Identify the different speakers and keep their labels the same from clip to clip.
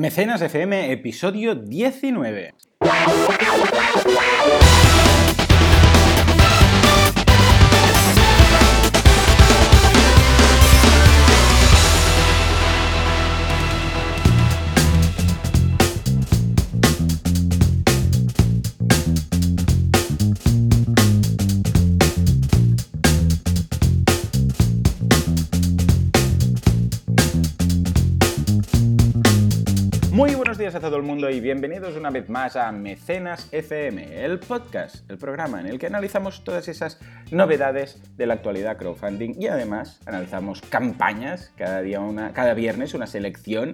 Speaker 1: Mecenas FM, episodio 19. Días a todo el mundo y bienvenidos una vez más a Mecenas FM, el podcast, el programa en el que analizamos todas esas novedades de la actualidad crowdfunding y además analizamos campañas, cada, día una, cada viernes una selección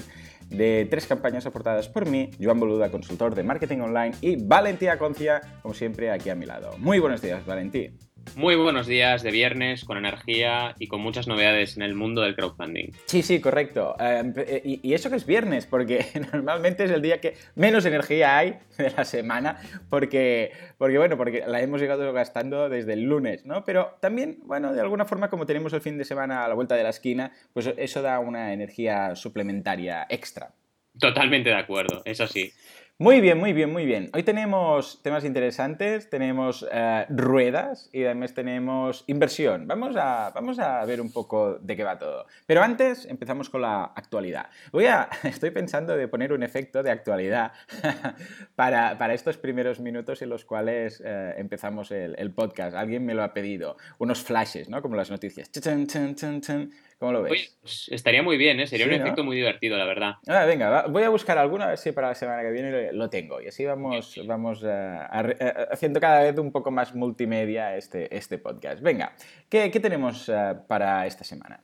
Speaker 1: de tres campañas aportadas por mí, Joan Boluda, consultor de marketing online, y Valentía Concia, como siempre, aquí a mi lado. Muy buenos días, Valentí.
Speaker 2: Muy buenos días de viernes, con energía y con muchas novedades en el mundo del crowdfunding.
Speaker 1: Sí, sí, correcto. Eh, y, y, eso que es viernes, porque normalmente es el día que menos energía hay de la semana, porque, porque, bueno, porque la hemos llegado gastando desde el lunes, ¿no? Pero también, bueno, de alguna forma, como tenemos el fin de semana a la vuelta de la esquina, pues eso da una energía suplementaria extra.
Speaker 2: Totalmente de acuerdo, eso sí.
Speaker 1: Muy bien, muy bien, muy bien. Hoy tenemos temas interesantes, tenemos eh, ruedas y además tenemos inversión. Vamos a, vamos a ver un poco de qué va todo. Pero antes empezamos con la actualidad. Voy a, estoy pensando de poner un efecto de actualidad para, para estos primeros minutos en los cuales eh, empezamos el, el, podcast. Alguien me lo ha pedido. Unos flashes, ¿no? Como las noticias. ¿Cómo lo?
Speaker 2: Oye, pues estaría muy bien, ¿eh? sería sí, un efecto muy divertido, la verdad.
Speaker 1: Ah, venga, va, voy a buscar alguno a ver si para la semana que viene lo tengo. Y así vamos, vamos uh, a, a, haciendo cada vez un poco más multimedia este, este podcast. Venga, ¿qué, qué tenemos uh, para esta semana?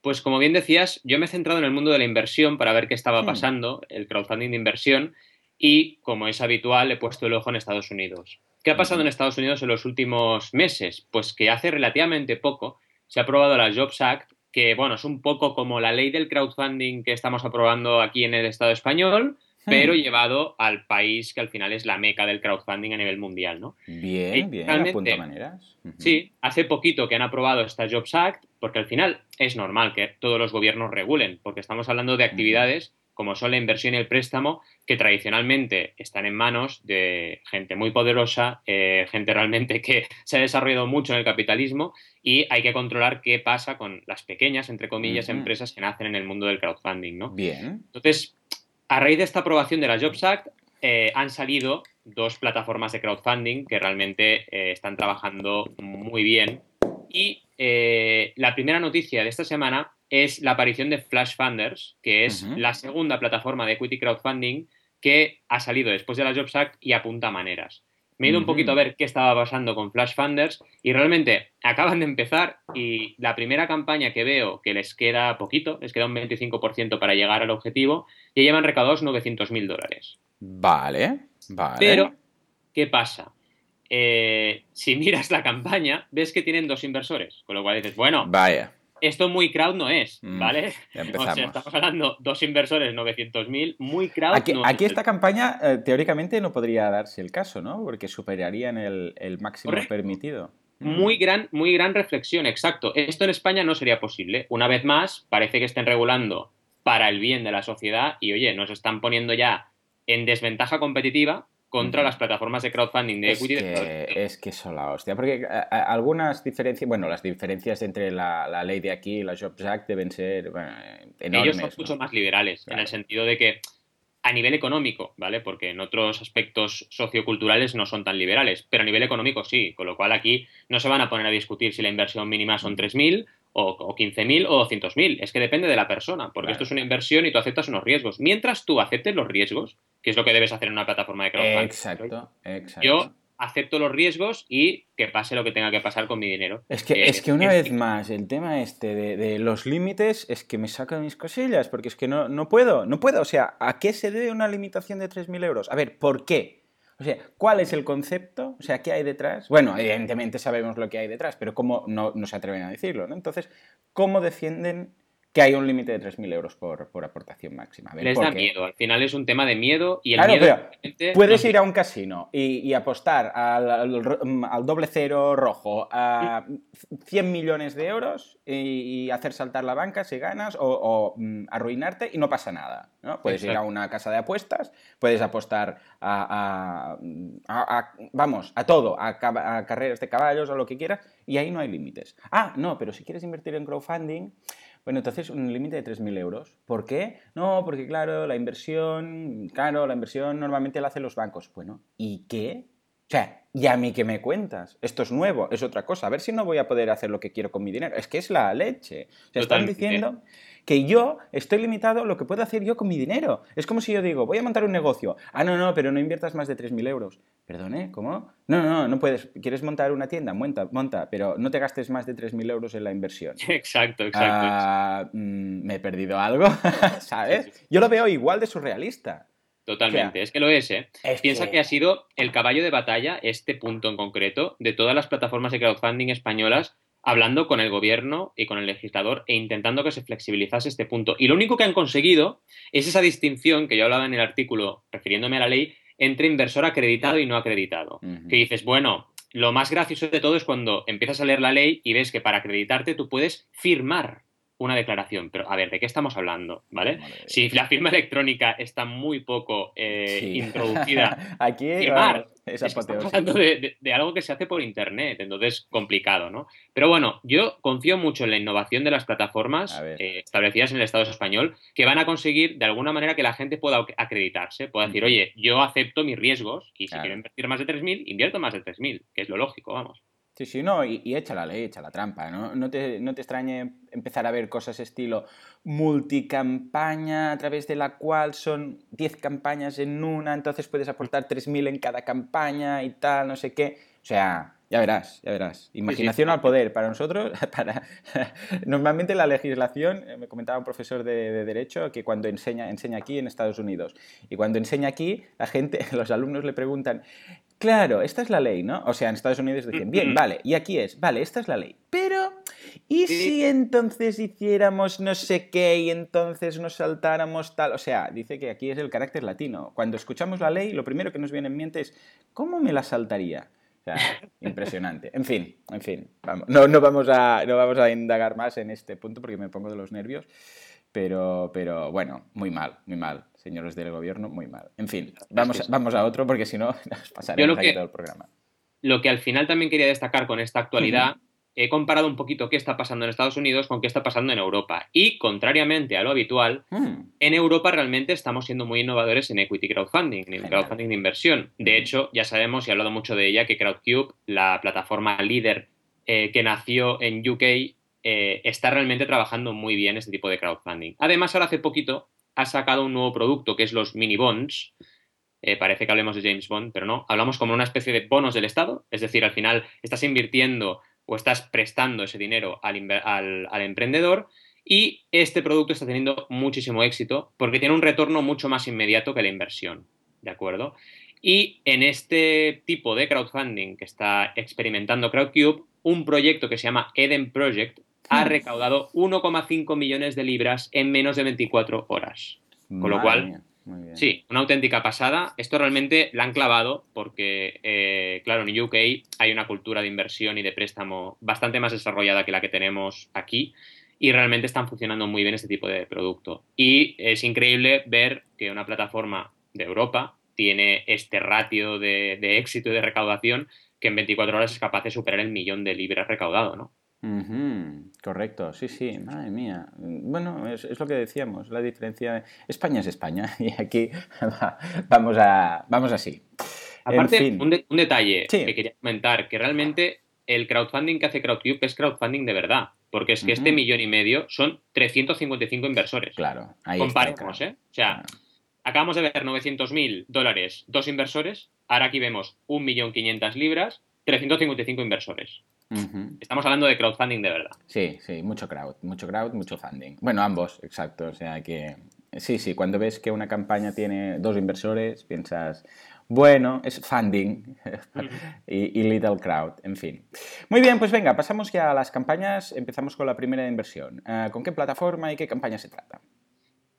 Speaker 2: Pues como bien decías, yo me he centrado en el mundo de la inversión para ver qué estaba pasando, hmm. el crowdfunding de inversión, y como es habitual, he puesto el ojo en Estados Unidos. ¿Qué ha pasado en Estados Unidos en los últimos meses? Pues que hace relativamente poco se ha aprobado la Jobs Act que bueno, es un poco como la ley del crowdfunding que estamos aprobando aquí en el Estado español, pero llevado al país que al final es la meca del crowdfunding a nivel mundial, ¿no?
Speaker 1: Bien, bien, apunta maneras.
Speaker 2: Uh -huh. Sí, hace poquito que han aprobado esta Jobs Act, porque al final es normal que todos los gobiernos regulen, porque estamos hablando de actividades uh -huh. Como son la inversión y el préstamo, que tradicionalmente están en manos de gente muy poderosa, eh, gente realmente que se ha desarrollado mucho en el capitalismo y hay que controlar qué pasa con las pequeñas, entre comillas, uh -huh. empresas que nacen en el mundo del crowdfunding, ¿no?
Speaker 1: Bien.
Speaker 2: Entonces, a raíz de esta aprobación de la Jobs Act, eh, han salido dos plataformas de crowdfunding que realmente eh, están trabajando muy bien. Y eh, la primera noticia de esta semana es la aparición de Flash Funders, que es uh -huh. la segunda plataforma de equity crowdfunding que ha salido después de la Jobs Act y apunta maneras. Me he ido uh -huh. un poquito a ver qué estaba pasando con Flash Funders y realmente acaban de empezar y la primera campaña que veo que les queda poquito, les queda un 25% para llegar al objetivo, ya llevan recaudados 900 mil dólares.
Speaker 1: Vale, vale.
Speaker 2: Pero, ¿qué pasa? Eh, si miras la campaña, ves que tienen dos inversores, con lo cual dices, bueno,
Speaker 1: vaya.
Speaker 2: Esto muy crowd no es, ¿vale?
Speaker 1: Mm, ya empezamos.
Speaker 2: O sea, estamos hablando dos inversores, 900.000, muy crowd
Speaker 1: aquí,
Speaker 2: no
Speaker 1: aquí esta campaña, eh, teóricamente, no podría darse el caso, ¿no? Porque superarían el, el máximo
Speaker 2: Correcto.
Speaker 1: permitido. Mm.
Speaker 2: Muy gran, muy gran reflexión, exacto. Esto en España no sería posible. Una vez más, parece que estén regulando para el bien de la sociedad y, oye, nos están poniendo ya en desventaja competitiva contra las plataformas de crowdfunding de
Speaker 1: es
Speaker 2: equity.
Speaker 1: Que. Es que son la hostia, porque a, a, algunas diferencias, bueno, las diferencias entre la, la, ley de aquí y la Jobs Act deben ser bueno, enormes.
Speaker 2: Ellos son
Speaker 1: ¿no?
Speaker 2: mucho más liberales, claro. en el sentido de que a nivel económico, ¿vale? Porque en otros aspectos socioculturales no son tan liberales, pero a nivel económico sí, con lo cual aquí no se van a poner a discutir si la inversión mínima son 3.000 o, o 15.000 o 200.000, es que depende de la persona, porque claro. esto es una inversión y tú aceptas unos riesgos. Mientras tú aceptes los riesgos, que es lo que debes hacer en una plataforma de crowdfunding.
Speaker 1: Exacto, exacto.
Speaker 2: Yo acepto los riesgos y que pase lo que tenga que pasar con mi dinero.
Speaker 1: Es que, eh, es que una es vez más, el tema este de, de, los límites es que me saca mis cosillas, porque es que no, no puedo, no puedo. O sea, ¿a qué se debe una limitación de 3.000 euros? A ver, ¿por qué? O sea, ¿cuál es el concepto? O sea, ¿qué hay detrás? Bueno, evidentemente sabemos lo que hay detrás, pero ¿cómo no, no se atreven a decirlo? ¿no? Entonces, ¿cómo defienden que hay un límite de 3.000 euros por, por aportación máxima. A ver,
Speaker 2: Les
Speaker 1: ¿por
Speaker 2: da miedo. Al final es un tema de miedo y el
Speaker 1: Claro,
Speaker 2: miedo.
Speaker 1: pero
Speaker 2: realmente
Speaker 1: Puedes ir a un casino y, y apostar al, al- al doble cero rojo a 100 millones de euros y, y hacer saltar la banca si ganas o, o, mm, arruinarte y no pasa nada. ¿no? Puedes ir a una casa de apuestas, puedes apostar a, a- a- a- vamos, a todo, a, a carreras de caballos o lo que quieras y ahí no hay límites. Ah, no, pero si quieres invertir en crowdfunding, bueno, entonces un límite de 3.000 euros. ¿Por qué? No, porque claro, la inversión, claro, la inversión normalmente la hacen los bancos. Bueno, ¿y qué? O sea, ¿y a mí qué me cuentas? Esto es nuevo, es otra cosa. A ver si no voy a poder hacer lo que quiero con mi dinero. Es que es la leche. O sea, están diciendo que yo estoy limitado a lo que puedo hacer yo con mi dinero. Es como si yo digo, voy a montar un negocio. Ah, no, no, pero no inviertas más de 3.000 euros. Perdone, ¿cómo? No, no, no puedes. ¿Quieres montar una tienda? Monta, monta, pero no te gastes más de 3.000 euros en la inversión.
Speaker 2: Exacto, exacto.
Speaker 1: Ah, mm, me he perdido algo, ¿sabes?
Speaker 2: Sí, sí,
Speaker 1: Yo lo veo igual de surrealista.
Speaker 2: Totalmente.
Speaker 1: o sea,
Speaker 2: es que lo es, ¿eh?
Speaker 1: Es
Speaker 2: Piensa que... ha sido el caballo de batalla, este punto en concreto, de todas las plataformas de crowdfunding españolas, hablando con el gobierno y con el legislador e intentando que se flexibilizase este punto. Y lo único que han conseguido es esa distinción que yo hablaba en el artículo, refiriéndome a la ley, entre inversor acreditado y no acreditado. Que dices, bueno, lo más gracioso de todo es cuando empiezas a leer la ley y ves que para acreditarte tú puedes firmar una declaración. Pero, a ver, ¿de qué estamos hablando? ¿Vale?
Speaker 1: Madre
Speaker 2: Si la firma electrónica está muy poco eh,
Speaker 1: Sí.
Speaker 2: introducida
Speaker 1: Aquí
Speaker 2: firmar.
Speaker 1: es
Speaker 2: estamos hablando de, de- de algo que se hace por internet, entonces complicado, ¿no? Pero bueno, yo confío mucho en la innovación de las plataformas eh, establecidas en el Estado español que van a conseguir de alguna manera que la gente pueda ac- acreditarse, pueda decir, oye, yo acepto mis riesgos y si
Speaker 1: Claro.
Speaker 2: quiero invertir más de 3.000, invierto más de 3.000, que es lo lógico, vamos.
Speaker 1: Sí, sí, no, y, y echa la ley, echa la trampa, ¿no? No te, no te extrañe empezar a ver cosas estilo multicampaña, a través de la cual son 10 campañas en una, entonces puedes aportar 3.000 en cada campaña y tal, no sé qué. O sea, ya verás, ya verás. Imaginación al poder. Para nosotros, para... normalmente la legislación, eh, me comentaba un profesor de, de Derecho que cuando enseña, enseña aquí en Estados Unidos, y cuando enseña aquí, la gente, los alumnos le preguntan, Claro, esta es la ley, ¿no? O sea, en Estados Unidos dicen, bien, vale, y aquí es, vale, esta es la ley. Pero, ¿y si entonces hiciéramos no sé qué y entonces nos saltáramos tal? O sea, dice que aquí es el carácter latino. Cuando escuchamos la ley, lo primero que nos viene en mente es, ¿cómo me la saltaría? O sea, impresionante. En fin, en fin, vamos. No, no, vamos a, no vamos a indagar más en este punto porque me pongo de los nervios. Pero, pero bueno, muy mal, muy mal, señores del gobierno, muy mal. En fin, vamos, a- vamos a otro porque si no nos pasaremos aquí todo el programa.
Speaker 2: Lo que al final también quería destacar con esta actualidad, he comparado un poquito qué está pasando en Estados Unidos con qué está pasando en Europa. Y contrariamente a lo habitual,
Speaker 1: Hmm,
Speaker 2: En Europa realmente estamos siendo muy innovadores en equity crowdfunding, en crowdfunding de inversión. De hecho, ya sabemos y he hablado mucho de ella que Crowdcube, la plataforma líder eh, que nació en UK, eh, está realmente trabajando muy bien este tipo de crowdfunding. Además, ahora hace poquito ha sacado un nuevo producto que es los mini bonds. Eh, parece que hablemos de James Bond, pero no. Hablamos como una especie de bonos del Estado. Es decir, al final estás invirtiendo o estás prestando ese dinero al, emprendedor y este producto está teniendo muchísimo éxito porque tiene un retorno mucho más inmediato que la inversión. ¿De acuerdo? Y en este tipo de crowdfunding que está experimentando Crowdcube, un proyecto que se llama Eden Project ha
Speaker 1: Hmm.
Speaker 2: recaudado 1,5 millones de libras en menos de 24 horas. Con lo cual,
Speaker 1: mía, muy bien.
Speaker 2: Sí, una auténtica pasada. Esto realmente la han clavado porque, eh, claro, en UK hay una cultura de inversión y de préstamo bastante más desarrollada que la que tenemos aquí y realmente están funcionando muy bien este tipo de producto. Y es increíble ver que una plataforma de Europa tiene este ratio de, de éxito y de recaudación que en 24 horas es capaz de superar el millón de libras recaudado, ¿no?
Speaker 1: Correcto, sí, sí, madre mía. Bueno, es, es lo que decíamos, la diferencia. España es España y aquí va- vamos, a, vamos así.
Speaker 2: Aparte,
Speaker 1: en fin.
Speaker 2: un, de- un detalle
Speaker 1: Sí.
Speaker 2: que quería comentar, que realmente el crowdfunding que hace Crowdcube es crowdfunding de verdad, porque es que este millón y medio son 355 inversores.
Speaker 1: Claro, ahí está.
Speaker 2: Comparemos, ¿eh? O sea,
Speaker 1: Claro.
Speaker 2: acabamos de ver 900.000 dólares, dos inversores, ahora aquí vemos 1.500.000 libras, 355 inversores. Estamos hablando de crowdfunding de verdad.
Speaker 1: Sí, sí, mucho crowd, mucho crowd, mucho funding. Bueno, ambos, exacto, o sea que Sí, sí, cuando ves que una campaña tiene dos inversores, piensas, bueno, es funding y, little crowd, en fin. Muy bien, pues venga, pasamos ya a las campañas. Empezamos con la primera inversión. Eh, ¿Con qué plataforma y qué campaña se trata?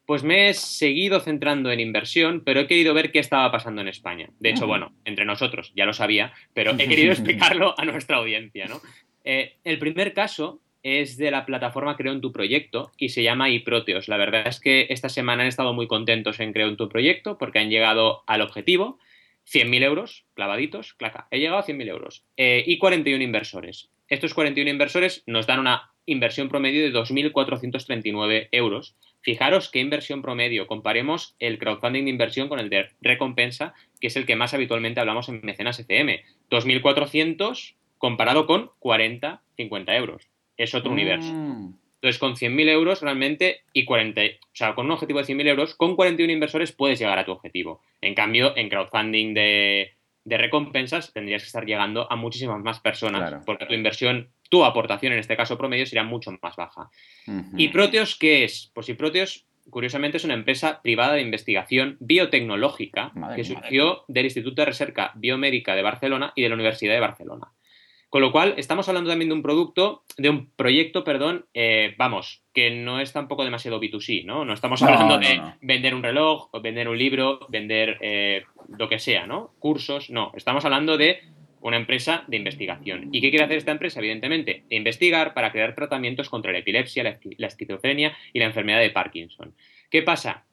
Speaker 2: Pues me he seguido centrando en inversión, pero he querido ver qué estaba pasando en España. De hecho, bueno, entre nosotros, ya lo sabía, pero he querido explicarlo a nuestra audiencia, ¿no? Eh, el primer caso es de la plataforma Creo en tu proyecto y se llama iProteos. La verdad es que esta semana han estado muy contentos en Creo en tu proyecto porque han llegado al objetivo. 100.000 euros, clavaditos, claca, he llegado a 100.000 euros. Eh, y 41 inversores. Estos 41 inversores nos dan una inversión promedio de 2.439 euros. Fijaros qué inversión promedio. Comparemos el crowdfunding de inversión con el de recompensa, que es el que más habitualmente hablamos en Mecenas FM. 2.400 comparado con 40, 50 euros. Es otro universo. Mm. Entonces, con 100.000 euros realmente y 40, o sea, con un objetivo de 100.000 euros, con 41 inversores puedes llegar a tu objetivo. En cambio, en crowdfunding de, recompensas tendrías que estar llegando a muchísimas más personas porque tu inversión, tu aportación en este caso promedio sería mucho más baja. ¿Y Proteos qué es? Pues Proteos curiosamente es una empresa privada de investigación biotecnológica que surgió del Instituto de Recerca Biomédica de Barcelona y de la Universidad de Barcelona. Con lo cual, estamos hablando también de un producto, de un proyecto, perdón, eh, vamos, que no es tampoco demasiado B2C, ¿no? No estamos hablando de vender un reloj, o vender un libro, vender eh, lo que sea, ¿no? Cursos, no. Estamos hablando de una empresa de investigación. ¿Y qué quiere hacer esta empresa? Evidentemente, investigar para crear tratamientos contra la epilepsia, la esquizofrenia y la enfermedad de Parkinson. ¿Qué pasa?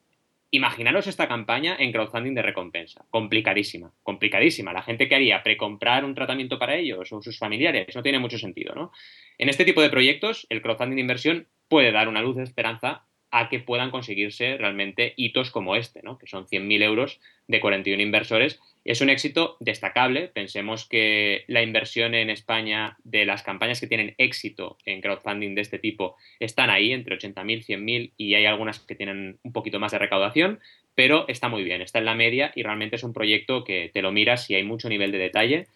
Speaker 2: Imaginaros esta campaña en crowdfunding de recompensa. Complicadísima, complicadísima. La gente que haría precomprar un tratamiento para ellos o sus familiares no tiene mucho sentido, ¿no? En este tipo de proyectos, el crowdfunding de inversión puede dar una luz de esperanza a que puedan conseguirse realmente hitos como este, ¿no? que son 100.000 euros de 41 inversores. Es un éxito destacable. Pensemos que la inversión en España de las campañas que tienen éxito en crowdfunding de este tipo están ahí, entre 80.000, 100.000 y hay algunas que tienen un poquito más de recaudación, pero está muy bien, está en la media y realmente es un proyecto que te lo miras y hay mucho nivel de detalle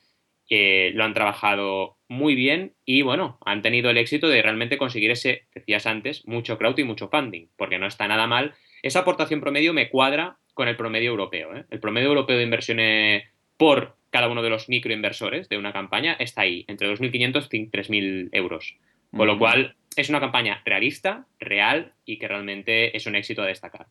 Speaker 2: lo han trabajado muy bien y bueno, han tenido el éxito de realmente conseguir ese, decías antes, mucho crowd y mucho funding, porque no está nada mal. Esa aportación promedio me cuadra con el promedio europeo. ¿eh? El promedio europeo de inversiones por cada uno de los microinversores de una campaña está ahí, entre 2.500 y 3.000 euros. Con lo cual, es una campaña realista, real y que realmente es un éxito a destacar.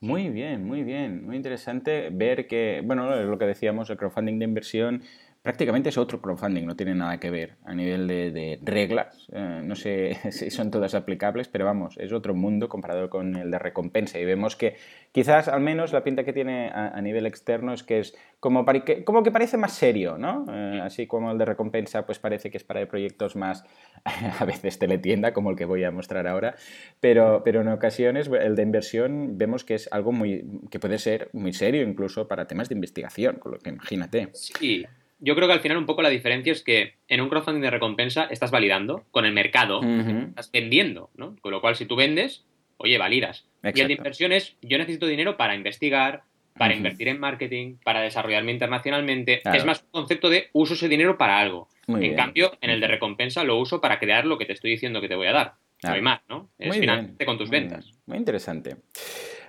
Speaker 1: Muy bien, muy bien, muy interesante ver que, bueno, lo que decíamos, el crowdfunding de inversión prácticamente es otro crowdfunding, no tiene nada que ver a nivel de, reglas. Eh, no sé si son todas aplicables, pero vamos, es otro mundo comparado con el de recompensa. Y vemos que quizás al menos la pinta que tiene a, nivel externo es que es como, que, como que parece más serio, ¿no? Eh, así como el de recompensa, pues parece que es para proyectos más, a veces teletienda, como el que voy a mostrar ahora, pero, pero en ocasiones el de inversión vemos que es algo muy, que puede ser muy serio incluso para temas de investigación, con lo que imagínate.
Speaker 2: Sí, yo creo que al final un poco la diferencia es que en un crowdfunding de recompensa estás validando con el mercado, estás vendiendo, ¿no? Con lo cual, si tú vendes, oye, validas. Y el de inversión es, yo necesito dinero para investigar, para invertir en marketing, para desarrollarme internacionalmente. Es más un concepto de uso ese dinero para algo. en cambio, en el de recompensa lo uso para crear lo que te estoy diciendo que te voy a dar. No hay más, ¿no? Es financiarte con tus ventas.
Speaker 1: Muy interesante.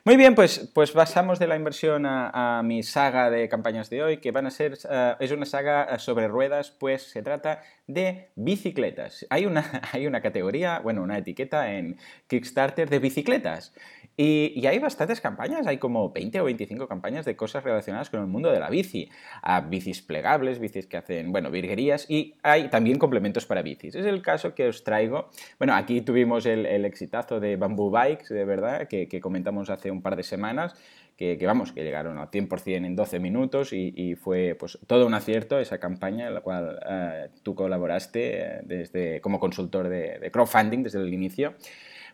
Speaker 1: Muy bien, pues, pues pasamos de la inversión a, mi saga de campañas de hoy, que van a ser, eh, es una saga eh, sobre ruedas, pues se trata de bicicletas. Hay una, hay una categoría, bueno, una etiqueta en Kickstarter de bicicletas. Y, hay bastantes campañas, hay como 20 o 25 campañas de cosas relacionadas con el mundo de la bici. A bicis plegables, bicis que hacen, bueno, virguerías y hay también complementos para bicis. Es el caso que os traigo. Bueno, aquí tuvimos el, exitazo de Bamboo Bikes, de verdad, que, comentamos hace un par de semanas. Que, vamos, que llegaron al 100% en 12 minutos y, fue pues todo un acierto esa campaña en la cual eh, tú colaboraste eh, desde, como consultor de, de crowdfunding desde el inicio.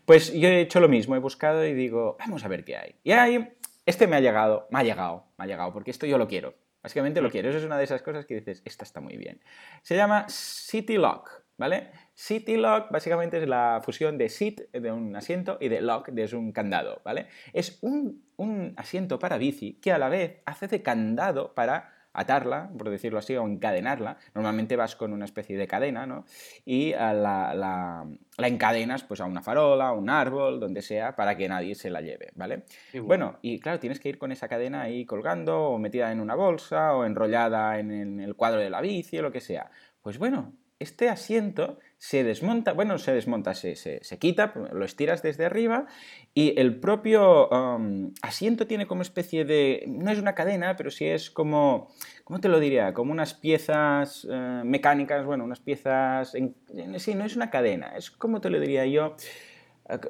Speaker 1: Pues yo he hecho lo mismo, he buscado y digo, vamos a ver qué hay. Y ahí, este me ha llegado, me ha llegado, me ha llegado, porque esto yo lo quiero. Básicamente lo mm. quiero. Eso es una de esas cosas que dices, esta está muy bien. Se llama City Lock, ¿vale? City Lock básicamente es la fusión de sit, de un asiento, y de lock, de es un candado, ¿vale? Es un, un asiento para bici que a la vez hace de candado para atarla, por decirlo así, o encadenarla. Normalmente vas con una especie de cadena, ¿no? Y la, la, encadenas pues a una farola, a un árbol, donde sea, para que nadie se la lleve, ¿vale? Bueno. y claro, tienes que ir con esa cadena ahí colgando, o metida en una bolsa, o enrollada en el cuadro de la bici, o lo que sea. Pues bueno, este asiento se desmonta, bueno, se desmonta, se, se, quita, lo estiras desde arriba y el propio um, asiento tiene como especie de, no es una cadena, pero sí es como, ¿cómo te lo diría? Como unas piezas eh, mecánicas, bueno, unas piezas, en, sí, no es una cadena, es como te lo diría yo.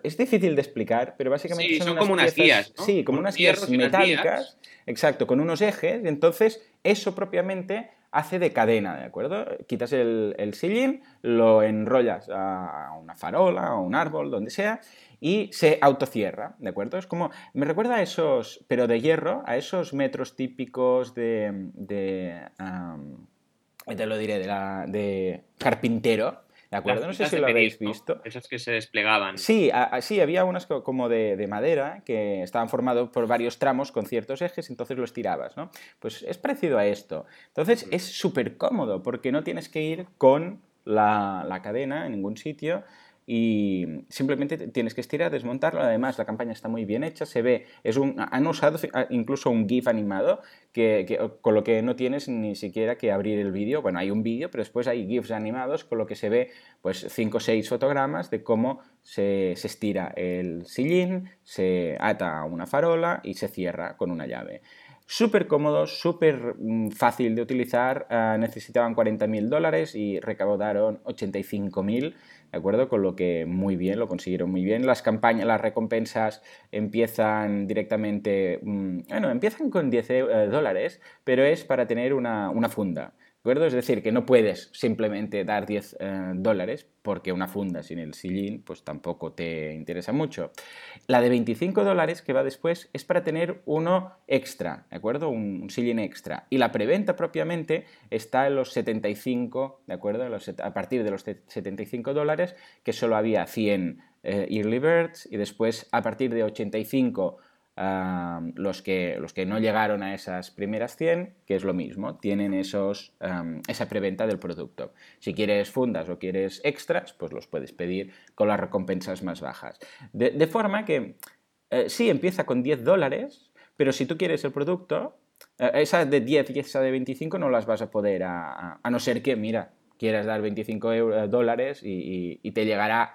Speaker 1: Es difícil de explicar, pero básicamente
Speaker 2: son, como unas guías.
Speaker 1: Sí, como unas guías metálicas, exacto, con unos ejes. Entonces, eso propiamente hace de cadena, ¿de acuerdo? Quitas el, sillín, lo enrollas a una farola, a un árbol, donde sea, y se autocierra, ¿de acuerdo? Es como, me recuerda a esos, pero de hierro, a esos metros típicos de, de te lo diré, de, la, de carpintero, ¿De acuerdo? no sé si lo habéis visto.
Speaker 2: Esas que se desplegaban.
Speaker 1: Sí, sí había unas como de, madera que estaban formados por varios tramos con ciertos ejes, entonces los tirabas, ¿no? Pues es parecido a esto. Entonces es súper cómodo porque no tienes que ir con la, la cadena en ningún sitio y simplemente tienes que estirar, desmontarlo. Además, la campaña está muy bien hecha, se ve, es un, han usado incluso un GIF animado que, con lo que no tienes ni siquiera que abrir el vídeo. Bueno, hay un vídeo, pero después hay GIFs animados con lo que se ve pues 5 o 6 fotogramas de cómo se, se estira el sillín, se ata a una farola y se cierra con una llave. Súper cómodo, súper mm, fácil de utilizar. Ah, necesitaban 40.000 dólares y recaudaron 85.000, ¿de acuerdo? Con lo que muy bien, lo consiguieron muy bien. Las campañas, las recompensas empiezan directamente, mm, bueno, empiezan con 10 eh, dólares, pero es para tener una, una funda. Es decir, que no puedes simplemente dar 10 eh, dólares porque una funda sin el sillín pues tampoco te interesa mucho. La de 25 dólares que va después es para tener uno extra, ¿de acuerdo? Un, sillín extra. Y la preventa propiamente está en los 75, ¿de acuerdo? a partir de los 75 dólares, que solo había 100 eh, early birds y después a partir de 85 los, que, los que no llegaron a esas primeras 100, que es lo mismo, tienen esos, esa preventa del producto. Si quieres fundas o quieres extras, pues los puedes pedir con las recompensas más bajas. De, forma que eh, sí empieza con 10 dólares, pero si tú quieres el producto, eh, esa de 10 y esa de 25 no las vas a poder, a, no ser que, mira, quieras dar 25 dólares y te llegará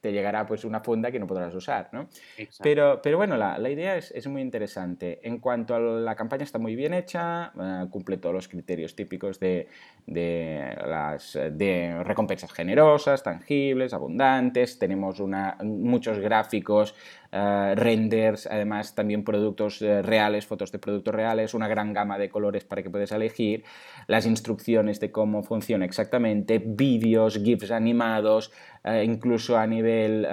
Speaker 1: te llegará pues una funda que no podrás usar, ¿no? Pero, pero bueno, la, la idea es, es, muy interesante. En cuanto a la campaña está muy bien hecha, eh, cumple todos los criterios típicos de, de, las de recompensas generosas, tangibles, abundantes, tenemos una, muchos gráficos eh, renders, además también productos eh, reales, fotos de productos reales, una gran gama de colores para que puedas elegir, las instrucciones de cómo funciona exactamente, vídeos, GIFs animados, eh, incluso a nivel,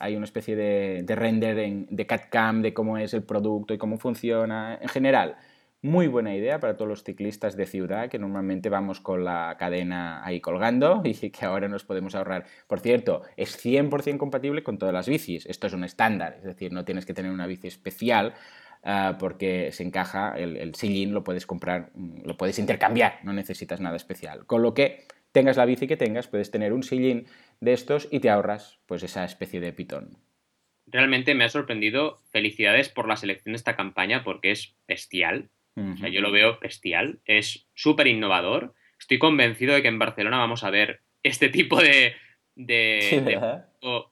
Speaker 1: hay una especie de, de render en, de CAD-CAM de cómo es el producto y cómo funciona en general. Muy buena idea para todos los ciclistas de ciudad que normalmente vamos con la cadena ahí colgando y que ahora nos podemos ahorrar. Por cierto, es 100% compatible con todas las bicis. Esto es un estándar, es decir, no tienes que tener una bici especial ah, porque se encaja, el, el, sillín lo puedes comprar, mm, lo puedes intercambiar, no necesitas nada especial. Con lo que tengas la bici que tengas, puedes tener un sillín de estos y te ahorras pues esa especie de pitón.
Speaker 2: Realmente me ha sorprendido. Felicidades por la selección de esta campaña porque es bestial yo lo veo bestial, es súper innovador. Estoy convencido de que en Barcelona vamos a ver este tipo de, de,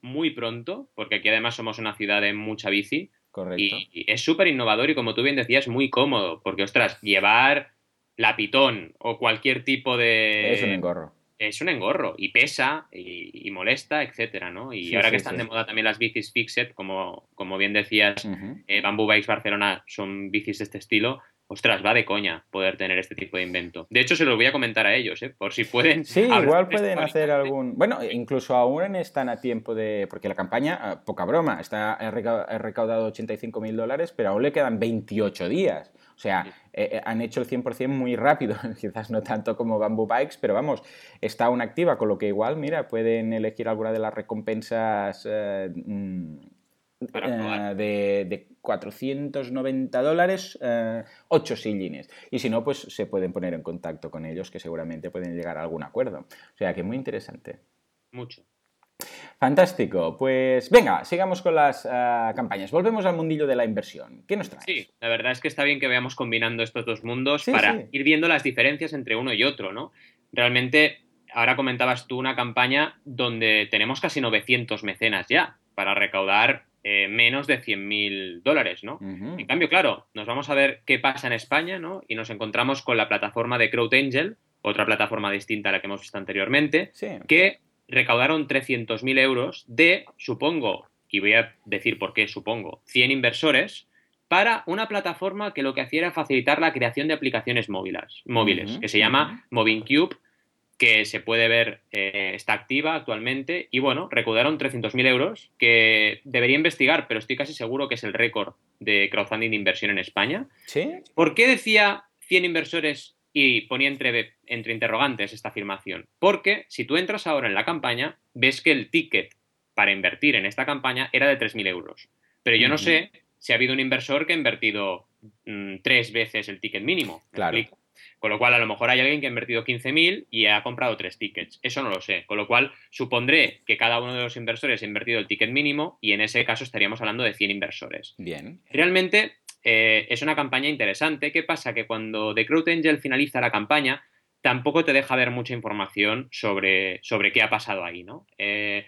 Speaker 2: muy pronto, porque aquí además somos una ciudad de mucha bici.
Speaker 1: Correcto.
Speaker 2: Y, es súper innovador y como tú bien decías, muy cómodo, porque ostras, llevar la pitón o cualquier tipo de...
Speaker 1: Es un engorro.
Speaker 2: Es un engorro y pesa y, molesta, etcétera, ¿no? Y ahora que están de moda también las bicis fixed, como, como bien decías, eh, Bamboo Bikes Barcelona son bicis de este estilo, ostras, va de coña poder tener este tipo de invento. De hecho, se lo voy a comentar a ellos, ¿eh? por si pueden.
Speaker 1: Sí, igual pueden hacer algún. Bueno, incluso aún están a tiempo de. Porque la campaña, ah, poca broma, está ha recaudado 85 mil dólares, pero aún le quedan 28 días. O sea, eh, eh, han hecho el 100% muy rápido, quizás no tanto como Bamboo Bikes, pero vamos, está aún activa, con lo que igual, mira, pueden elegir alguna de las recompensas. Mm,
Speaker 2: para
Speaker 1: eh, de, de 490 dólares, eh, 8 sillines. Y si no, pues se pueden poner en contacto con ellos, que seguramente pueden llegar a algún acuerdo. O sea que muy interesante.
Speaker 2: Mucho.
Speaker 1: Fantástico. Pues venga, sigamos con las uh, campañas. Volvemos al mundillo de la inversión. ¿Qué nos traes?
Speaker 2: Sí, la verdad es que está bien que veamos combinando estos dos mundos
Speaker 1: Sí,
Speaker 2: para
Speaker 1: sí.
Speaker 2: ir viendo las diferencias entre uno y otro, ¿no? Realmente, ahora comentabas tú una campaña donde tenemos casi 900 mecenas ya para recaudar eh, menos de 100.000 dólares, ¿no? En cambio, claro, nos vamos a ver qué pasa en España, ¿no? Y nos encontramos con la plataforma de CrowdAngel, otra plataforma distinta a la que hemos visto anteriormente,
Speaker 1: Sí.
Speaker 2: que recaudaron 300.000 euros de, supongo, y voy a decir por qué supongo, 100 inversores para una plataforma que lo que hacía era facilitar la creación de aplicaciones móviles, móviles que se llama MovingCube, que se puede ver, eh, está activa actualmente, y bueno, recaudaron 300.000 euros, que debería investigar, pero estoy casi seguro que es el récord de crowdfunding de inversión en España.
Speaker 1: ¿Sí?
Speaker 2: ¿Por qué decía 100 inversores y ponía entre, entre interrogantes esta afirmación? Porque si tú entras ahora en la campaña, ves que el ticket para invertir en esta campaña era de 3.000 euros. Pero yo no sé si ha habido un inversor que ha invertido mm, tres veces el ticket mínimo. ¿me
Speaker 1: Claro.
Speaker 2: explico? Con lo cual, a lo mejor hay alguien que ha invertido 15.000 y ha comprado tres tickets. Eso no lo sé. Con lo cual, supondré que cada uno de los inversores ha invertido el ticket mínimo y en ese caso estaríamos hablando de 100 inversores.
Speaker 1: Bien.
Speaker 2: Realmente eh, es una campaña interesante. ¿Qué pasa? Que cuando The Crowd Angel finaliza la campaña, tampoco te deja ver mucha información sobre, sobre qué ha pasado ahí, ¿no? Eh,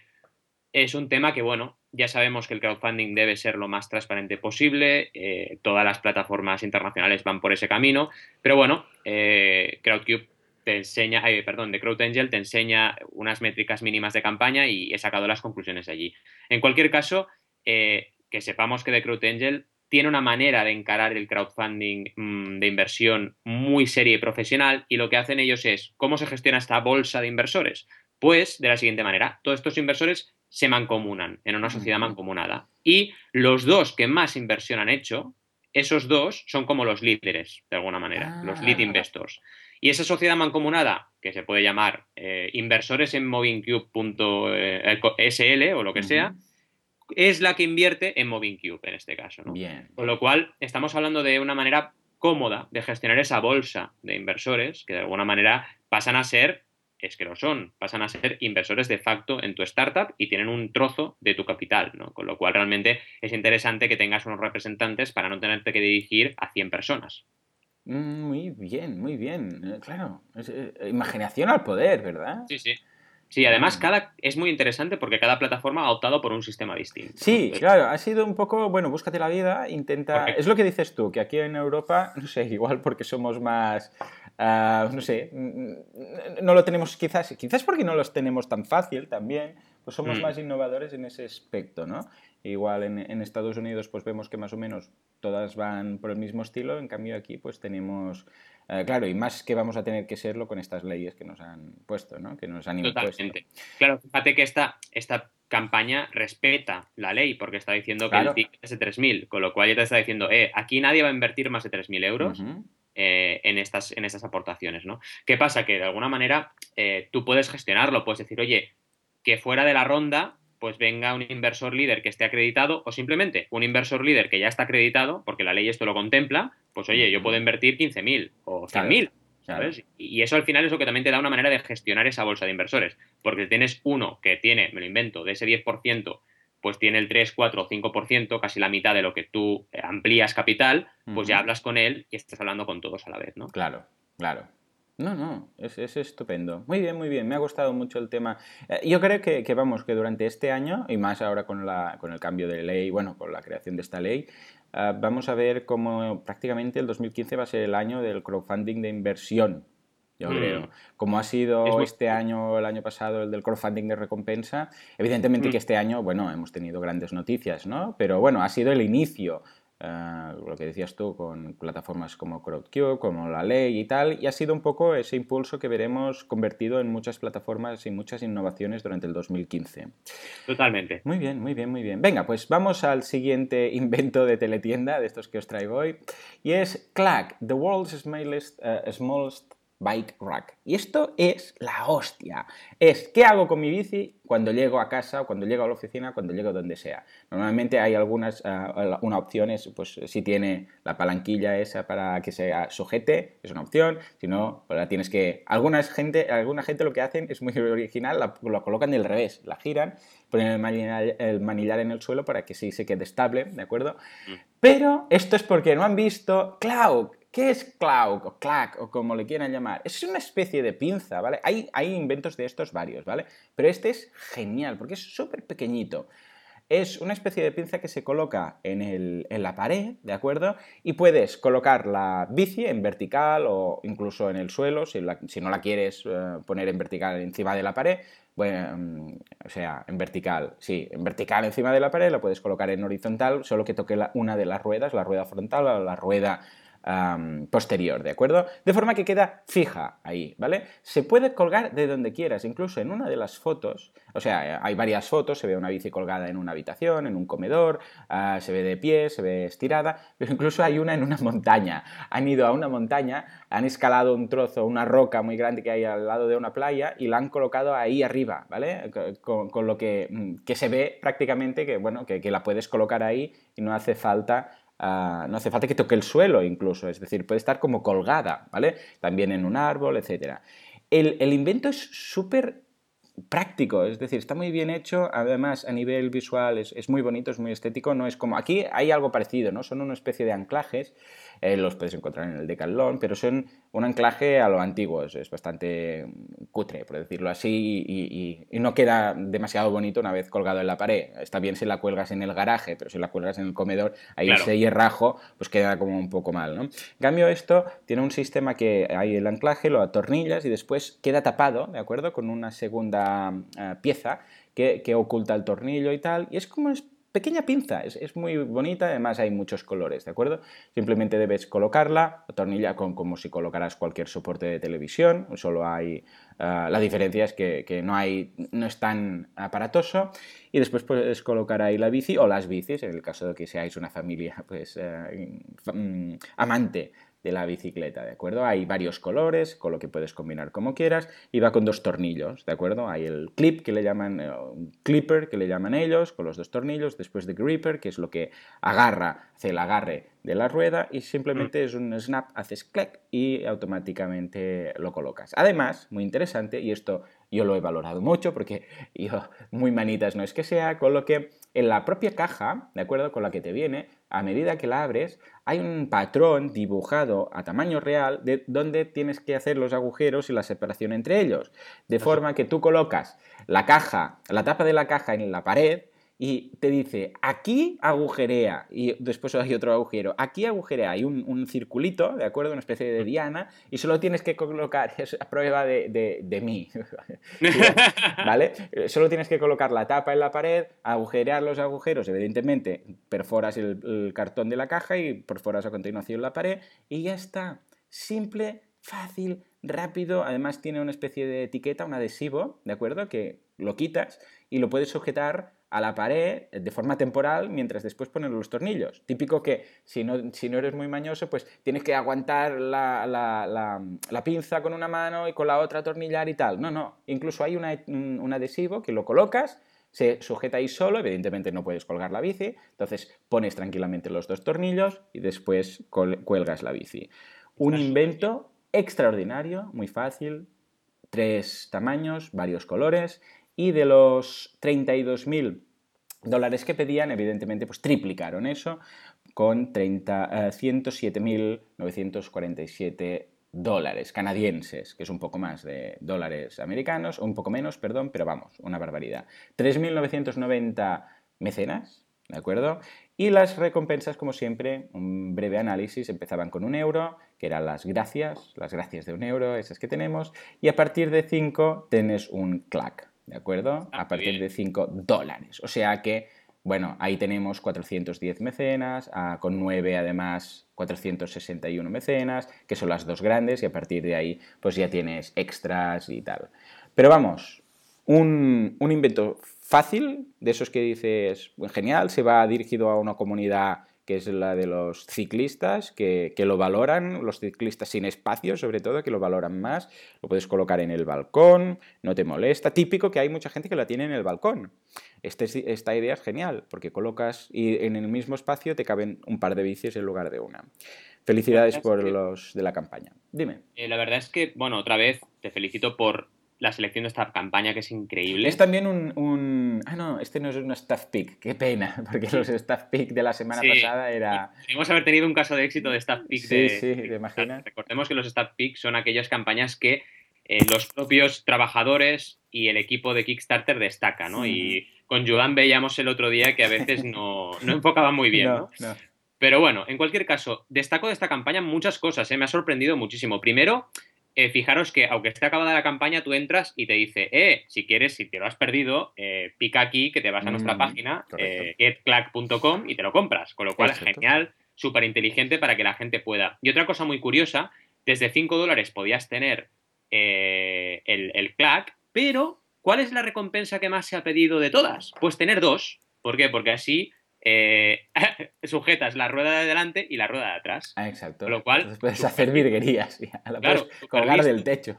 Speaker 2: es un tema que, bueno, ya sabemos que el crowdfunding debe ser lo más transparente posible, eh, todas las plataformas internacionales van por ese camino, pero bueno, eh, Crowdcube te enseña, eh, perdón, de CrowdAngel te enseña unas métricas mínimas de campaña y he sacado las conclusiones de allí. En cualquier caso, eh, que sepamos que The CrowdAngel tiene una manera de encarar el crowdfunding mm, de inversión muy seria y profesional y lo que hacen ellos es, ¿cómo se gestiona esta bolsa de inversores? Pues de la siguiente manera, todos estos inversores se mancomunan en una sociedad mancomunada y los dos que más inversión han hecho, esos dos son como los líderes, de alguna manera, los lead
Speaker 1: Ah.
Speaker 2: investors. Y esa sociedad mancomunada, que se puede llamar eh, inversores en MovingCube.sl o lo que sea, es la que invierte en MovingCube en este caso. ¿no?
Speaker 1: Bien.
Speaker 2: Con lo cual, estamos hablando de una manera cómoda de gestionar esa bolsa de inversores que de alguna manera pasan a ser, es que lo son, pasan a ser inversores de facto en tu startup y tienen un trozo de tu capital, ¿no? Con lo cual realmente es interesante que tengas unos representantes para no tenerte que dirigir a 100 personas.
Speaker 1: Mm, Muy bien, muy bien. Eh, Claro. Es, eh, imaginación al poder, ¿verdad?
Speaker 2: Sí, sí. Sí, además
Speaker 1: Mm.
Speaker 2: cada, es muy interesante porque cada plataforma ha optado por un sistema distinto.
Speaker 1: Sí, claro, ha sido un poco, bueno, búscate la vida, intenta... Es lo que dices tú, que aquí en Europa, no sé, igual porque somos más, ah, no sé, no lo tenemos quizás, quizás porque no los tenemos tan fácil también, pues somos
Speaker 2: Mm.
Speaker 1: más innovadores en ese aspecto, ¿no? Igual en, en Estados Unidos pues vemos que más o menos todas van por el mismo estilo, en cambio aquí pues tenemos, eh, claro, y más que vamos a tener que serlo con estas leyes que nos han puesto, ¿no? Que nos han impuesto.
Speaker 2: Totalmente. Claro, fíjate que esta, esta campaña respeta la ley porque está diciendo que el ticket es de 3.000, con lo cual ya te está diciendo, eh, aquí nadie va a invertir más de 3.000 euros. Eh, en, estas, en estas aportaciones, ¿no? ¿Qué pasa? Que de alguna manera eh, tú puedes gestionarlo, puedes decir, oye, que fuera de la ronda pues venga un inversor líder que esté acreditado o simplemente un inversor líder que ya está acreditado, porque la ley esto lo contempla, pues oye, yo puedo invertir 15.000 o 100.000,
Speaker 1: Claro.
Speaker 2: ¿sabes? Y eso al final es lo que también te da una manera de gestionar esa bolsa de inversores, porque tienes uno que tiene, me lo invento, de ese 10%, pues tiene el 3, 4 o 5%, casi la mitad de lo que tú eh, amplías capital, pues ya hablas con él y estás hablando con todos a la vez, ¿no?
Speaker 1: Claro, claro. No, no, es, es estupendo. Muy bien, muy bien. Me ha gustado mucho el tema. Eh, yo creo que, que, vamos, que durante este año, y más ahora con, la, con el cambio de ley, bueno, con la creación de esta ley, uh, vamos a ver cómo prácticamente el 2015 va a ser el año del crowdfunding de inversión. Yo mm. creo. Como ha sido este año, el año pasado, el del crowdfunding de recompensa, evidentemente mm. que este año, bueno, hemos tenido grandes noticias, ¿no? Pero bueno, ha sido el inicio. Uh, lo que decías tú con plataformas como CrowdCube, como la ley y tal, y ha sido un poco ese impulso que veremos convertido en muchas plataformas y muchas innovaciones durante el 2015.
Speaker 2: Totalmente.
Speaker 1: Muy bien, muy bien, muy bien. Venga, pues vamos al siguiente invento de teletienda, de estos que os traigo hoy, y es Clack, the world's smallest, uh, smallest Bike Rack. Y esto es la hostia. Es qué hago con mi bici cuando llego a casa, cuando llego a la oficina, cuando llego donde sea. Normalmente hay algunas, uh, una opción es, pues si tiene la palanquilla esa para que se sujete, es una opción. Si no, pues la tienes que... Algunas gente, alguna gente lo que hacen es muy original, la, lo colocan del revés, la giran, ponen el manillar, el manillar en el suelo para que sí se quede estable, ¿de acuerdo? Mm. Pero esto es porque no han visto Cloud, ¿Qué es cloud o clack o como le quieran llamar? Es una especie de pinza, ¿vale? Hay, hay inventos de estos varios, ¿vale? Pero este es genial porque es súper pequeñito. Es una especie de pinza que se coloca en, la pared, ¿de acuerdo? Y puedes colocar la bici en vertical o incluso en el suelo, si, no la quieres eh, poner en vertical encima de la pared, bueno, mm, o sea, en vertical, sí, en vertical encima de la pared, la puedes colocar en horizontal, solo que toque una de las ruedas, la rueda frontal o la rueda posterior, ¿de acuerdo? De forma que queda fija ahí, ¿vale? Se puede colgar de donde quieras, incluso en una de las fotos, o sea, hay varias fotos, se ve una bici colgada en una habitación, en un comedor, ah, se ve de pie, se ve estirada, pero incluso hay una en una montaña. Han ido a una montaña, han escalado un trozo, una roca muy grande que hay al lado de una playa y la han colocado ahí arriba, ¿vale? Con, lo que, mm, que, se ve prácticamente que, bueno, que, que la puedes colocar ahí y no hace falta Ah, no hace falta que toque el suelo incluso, es decir, puede estar como colgada, ¿vale? También en un árbol, etc. El, el invento es súper práctico, es decir, está muy bien hecho, además a nivel visual es, es, muy bonito, es muy estético, no es como, aquí hay algo parecido, ¿no? Son una especie de anclajes eh, los puedes encontrar en el Decathlon, pero son un anclaje a lo antiguo, es, bastante cutre, por decirlo así, y, no queda demasiado bonito una vez colgado en la pared. Está bien si la cuelgas en el garaje, pero si la cuelgas en el comedor, ahí ese hierrajo, pues queda como un poco mal, ¿no? En cambio, esto tiene un sistema que hay el anclaje, lo atornillas y después queda tapado, ¿de acuerdo? Con una segunda eh, pieza que, que, oculta el tornillo y tal, y es como pequeña pinza, es, muy bonita, además hay muchos colores, ¿de acuerdo? Simplemente debes colocarla, atornilla con, como si colocaras cualquier soporte de televisión, solo hay, ah, la diferencia es que, no, hay, no es tan aparatoso, y después puedes colocar ahí la bici o las bicis, en el caso de que seáis una familia pues, eh, mm, amante de la bicicleta, ¿de acuerdo? Hay varios colores, con lo que puedes combinar como quieras, y va con dos tornillos, ¿de acuerdo? Hay el clip que le llaman, eh, un clipper que le llaman ellos, con los dos tornillos, después de gripper, que es lo que agarra, hace el agarre de la rueda, y simplemente mm. es un snap, haces clic y automáticamente lo colocas. Además, muy interesante, y esto yo lo he valorado mucho porque yo muy manitas no es que sea, con lo que en la propia caja, ¿de acuerdo? Con la que te viene, a medida que la abres, hay un patrón dibujado a tamaño real de donde tienes que hacer los agujeros y la separación entre ellos. De forma que tú colocas la caja, la tapa de la caja en la pared y te dice, aquí agujerea, y después hay otro agujero, aquí agujerea, hay un, circulito, ¿de acuerdo? Una especie de diana, y solo tienes que colocar, es a prueba de, de, mí, ¿vale? Solo tienes que colocar la tapa en la pared, agujerear los agujeros, evidentemente, perforas el, el cartón de la caja y perforas a continuación la pared, y ya está. Simple, fácil, rápido, además tiene una especie de etiqueta, un adhesivo, ¿de acuerdo? Que lo quitas y lo puedes sujetar a la pared de forma temporal mientras después pones los tornillos. Típico que si no, si no eres muy mañoso, pues tienes que aguantar la, la, pinza con una mano y con la otra tornillar y tal. No, no. Incluso hay un, adhesivo que lo colocas, se sujeta ahí solo, evidentemente no puedes colgar la bici, entonces pones tranquilamente los dos tornillos y después cuelgas la bici. Un invento extraordinario, muy fácil, tres tamaños, varios colores y de los 32.000 dólares que pedían, evidentemente, pues triplicaron eso con 107.947 eh, dólares canadienses, que es un poco más de dólares americanos, un poco menos, perdón, pero vamos, una barbaridad. 3.990 mecenas, ¿de acuerdo? Y las recompensas, como siempre, un breve análisis, empezaban con un euro, que eran las gracias, las gracias de un euro, esas que tenemos, y a partir de 5 tienes un clack, ¿de acuerdo? Ah, a partir de 5 dólares. O sea que, bueno, ahí tenemos 410 mecenas, ah, con 9 además 461 mecenas, que son las dos grandes, y a partir de ahí pues ya tienes extras y tal. Pero vamos, un, un invento fácil, de esos que dices, genial, se va dirigido a una comunidad que es la de los ciclistas, que, lo valoran, los ciclistas sin espacio sobre todo, que lo valoran más, lo puedes colocar en el balcón, no te molesta, típico que hay mucha gente que la tiene en el balcón. Este, esta idea es genial, porque colocas y en el mismo espacio te caben un par de bicis en lugar de una. Felicidades por los de la campaña. Dime.
Speaker 2: Eh, la verdad es que, bueno, otra vez te felicito por la selección de esta campaña que es increíble.
Speaker 1: Es también un, Ah, no, este no es un staff pick. Qué pena, porque los staff pick de la semana pasada era...
Speaker 2: Debemos haber tenido un caso de éxito de staff pick.
Speaker 1: Sí, sí, te imaginas.
Speaker 2: Recordemos que los staff pick son aquellas campañas que eh, los propios trabajadores y el equipo de Kickstarter destacan, ¿no? Y con Joan veíamos el otro día que a veces no, no enfocaba muy bien, ¿no? Pero bueno, en cualquier caso, destaco de esta campaña muchas cosas, ¿eh? me ha sorprendido muchísimo. Primero, eh, fijaros que aunque esté acabada la campaña, tú entras y te dice, eh, si quieres, si te lo has perdido, eh, pica aquí que te vas a nuestra mm, página, eh, getclack.com y te lo compras. Con lo cual es genial, súper inteligente para que la gente pueda. Y otra cosa muy curiosa, desde 5 dólares podías tener el, el clack, pero ¿cuál es la recompensa que más se ha pedido de todas? Pues tener dos. ¿Por qué? Porque así eh, sujetas la rueda de delante y la rueda de atrás.
Speaker 1: Ah, exacto.
Speaker 2: lo cual.
Speaker 1: puedes hacer virguerías, la puedes colgar del techo.